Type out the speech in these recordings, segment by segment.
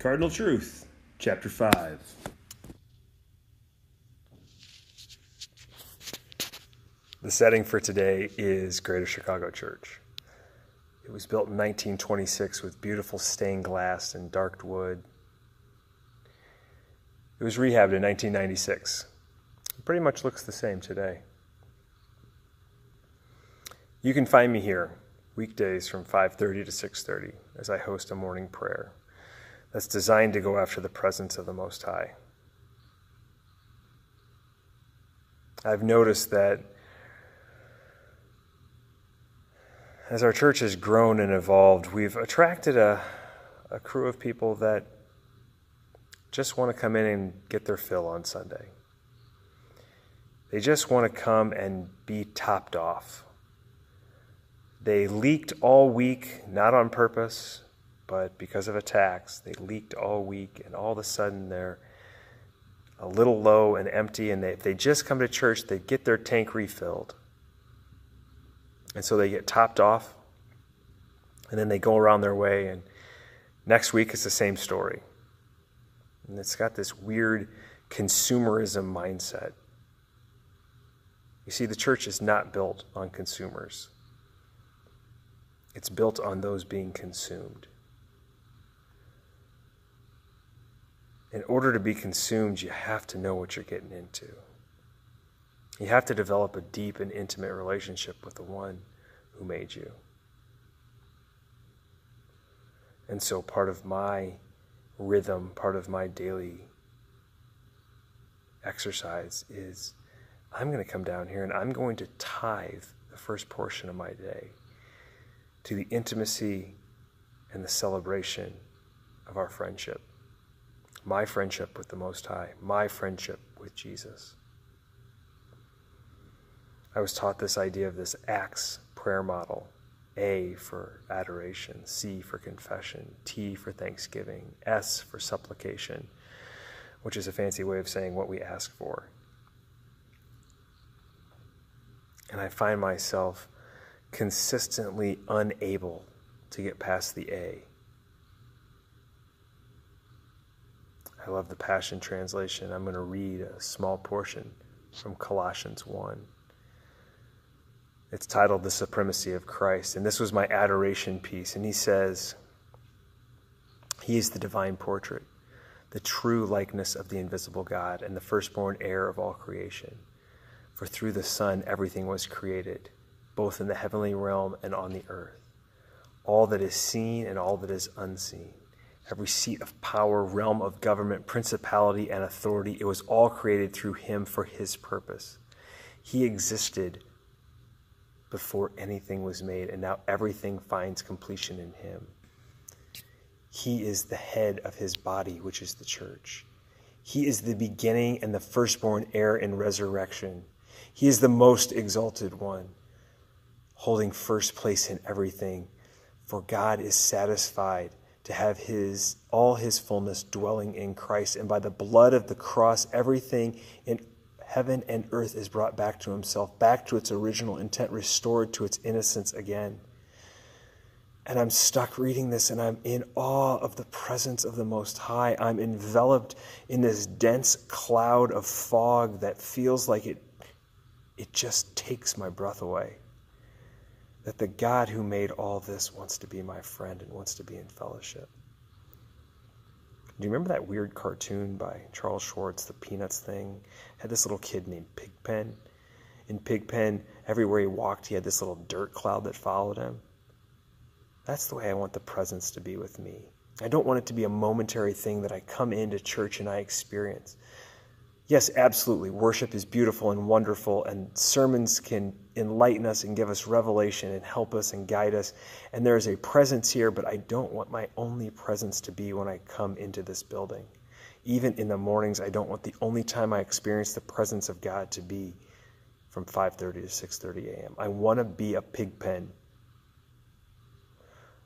Cardinal Truth, Chapter 5. The setting for today is Greater Chicago Church. It was built in 1926 with beautiful stained glass and dark wood. It was rehabbed in 1996. It pretty much looks the same today. You can find me here weekdays from 5:30 to 6:30 as I host a morning prayer that's designed to go after the presence of the Most High. I've noticed that as our church has grown and evolved, we've attracted a, a crew of people that just want to come in and get their fill on Sunday. They just want to come and be topped off. They leaked all week, not on purpose, but because of attacks, they leaked all week, and all of a sudden they're a little low and empty. And they, if they just come to church, they get their tank refilled. And so they get topped off, and then they go around their way. And next week it's the same story. And it's got this weird consumerism mindset. You see, the church is not built on consumers, it's built on those being consumed. In order to be consumed, you have to know what you're getting into. You have to develop a deep and intimate relationship with the one who made you. And so, part of my rhythm, part of my daily exercise is I'm going to come down here and I'm going to tithe the first portion of my day to the intimacy and the celebration of our friendship. My friendship with the Most High, my friendship with Jesus. I was taught this idea of this ACTS prayer model A for adoration, C for confession, T for thanksgiving, S for supplication, which is a fancy way of saying what we ask for. And I find myself consistently unable to get past the A. I love the Passion Translation. I'm going to read a small portion from Colossians 1. It's titled The Supremacy of Christ. And this was my adoration piece. And he says, He is the divine portrait, the true likeness of the invisible God, and the firstborn heir of all creation. For through the Son everything was created, both in the heavenly realm and on the earth. All that is seen and all that is unseen every seat of power, realm of government, principality, and authority. It was all created through him for his purpose. He existed before anything was made, and now everything finds completion in him. He is the head of his body, which is the church. He is the beginning and the firstborn heir in resurrection. He is the most exalted one, holding first place in everything. For God is satisfied to have his all his fullness dwelling in Christ. And by the blood of the cross everything in heaven and earth is brought back to himself back to its original intent restored to its innocence again. And I'm stuck reading this and I'm in awe of the presence of the Most High. I'm enveloped in this dense cloud of fog that feels like it, it just takes my breath away that the God who made all this wants to be my friend and wants to be in fellowship. Do you remember that weird cartoon by Charles Schwartz, the Peanuts thing? It had this little kid named Pigpen. In Pigpen, everywhere he walked, he had this little dirt cloud that followed him. That's the way I want the presence to be with me. I don't want it to be a momentary thing that I come into church and I experience. Yes, absolutely. Worship is beautiful and wonderful, and sermons can enlighten us and give us revelation and help us and guide us. And there is a presence here, but I don't want my only presence to be when I come into this building. Even in the mornings, I don't want the only time I experience the presence of God to be from 5:30 to 6:30 a.m. I want to be a pig pen.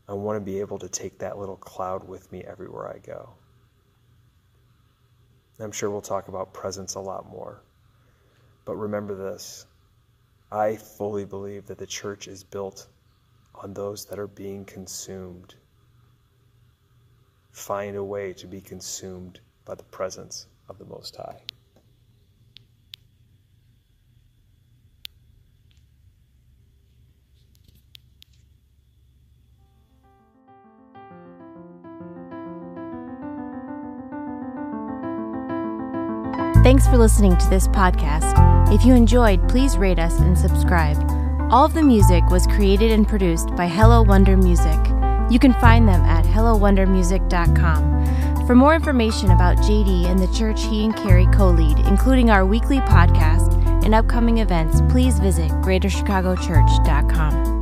I want to be able to take that little cloud with me everywhere I go. I'm sure we'll talk about presence a lot more. But remember this I fully believe that the church is built on those that are being consumed find a way to be consumed by the presence of the Most High. Thanks for listening to this podcast. If you enjoyed, please rate us and subscribe. All of the music was created and produced by Hello Wonder Music. You can find them at hellowondermusic.com. For more information about JD and the church he and Carrie co lead, including our weekly podcast and upcoming events, please visit greaterchicagochurch.com.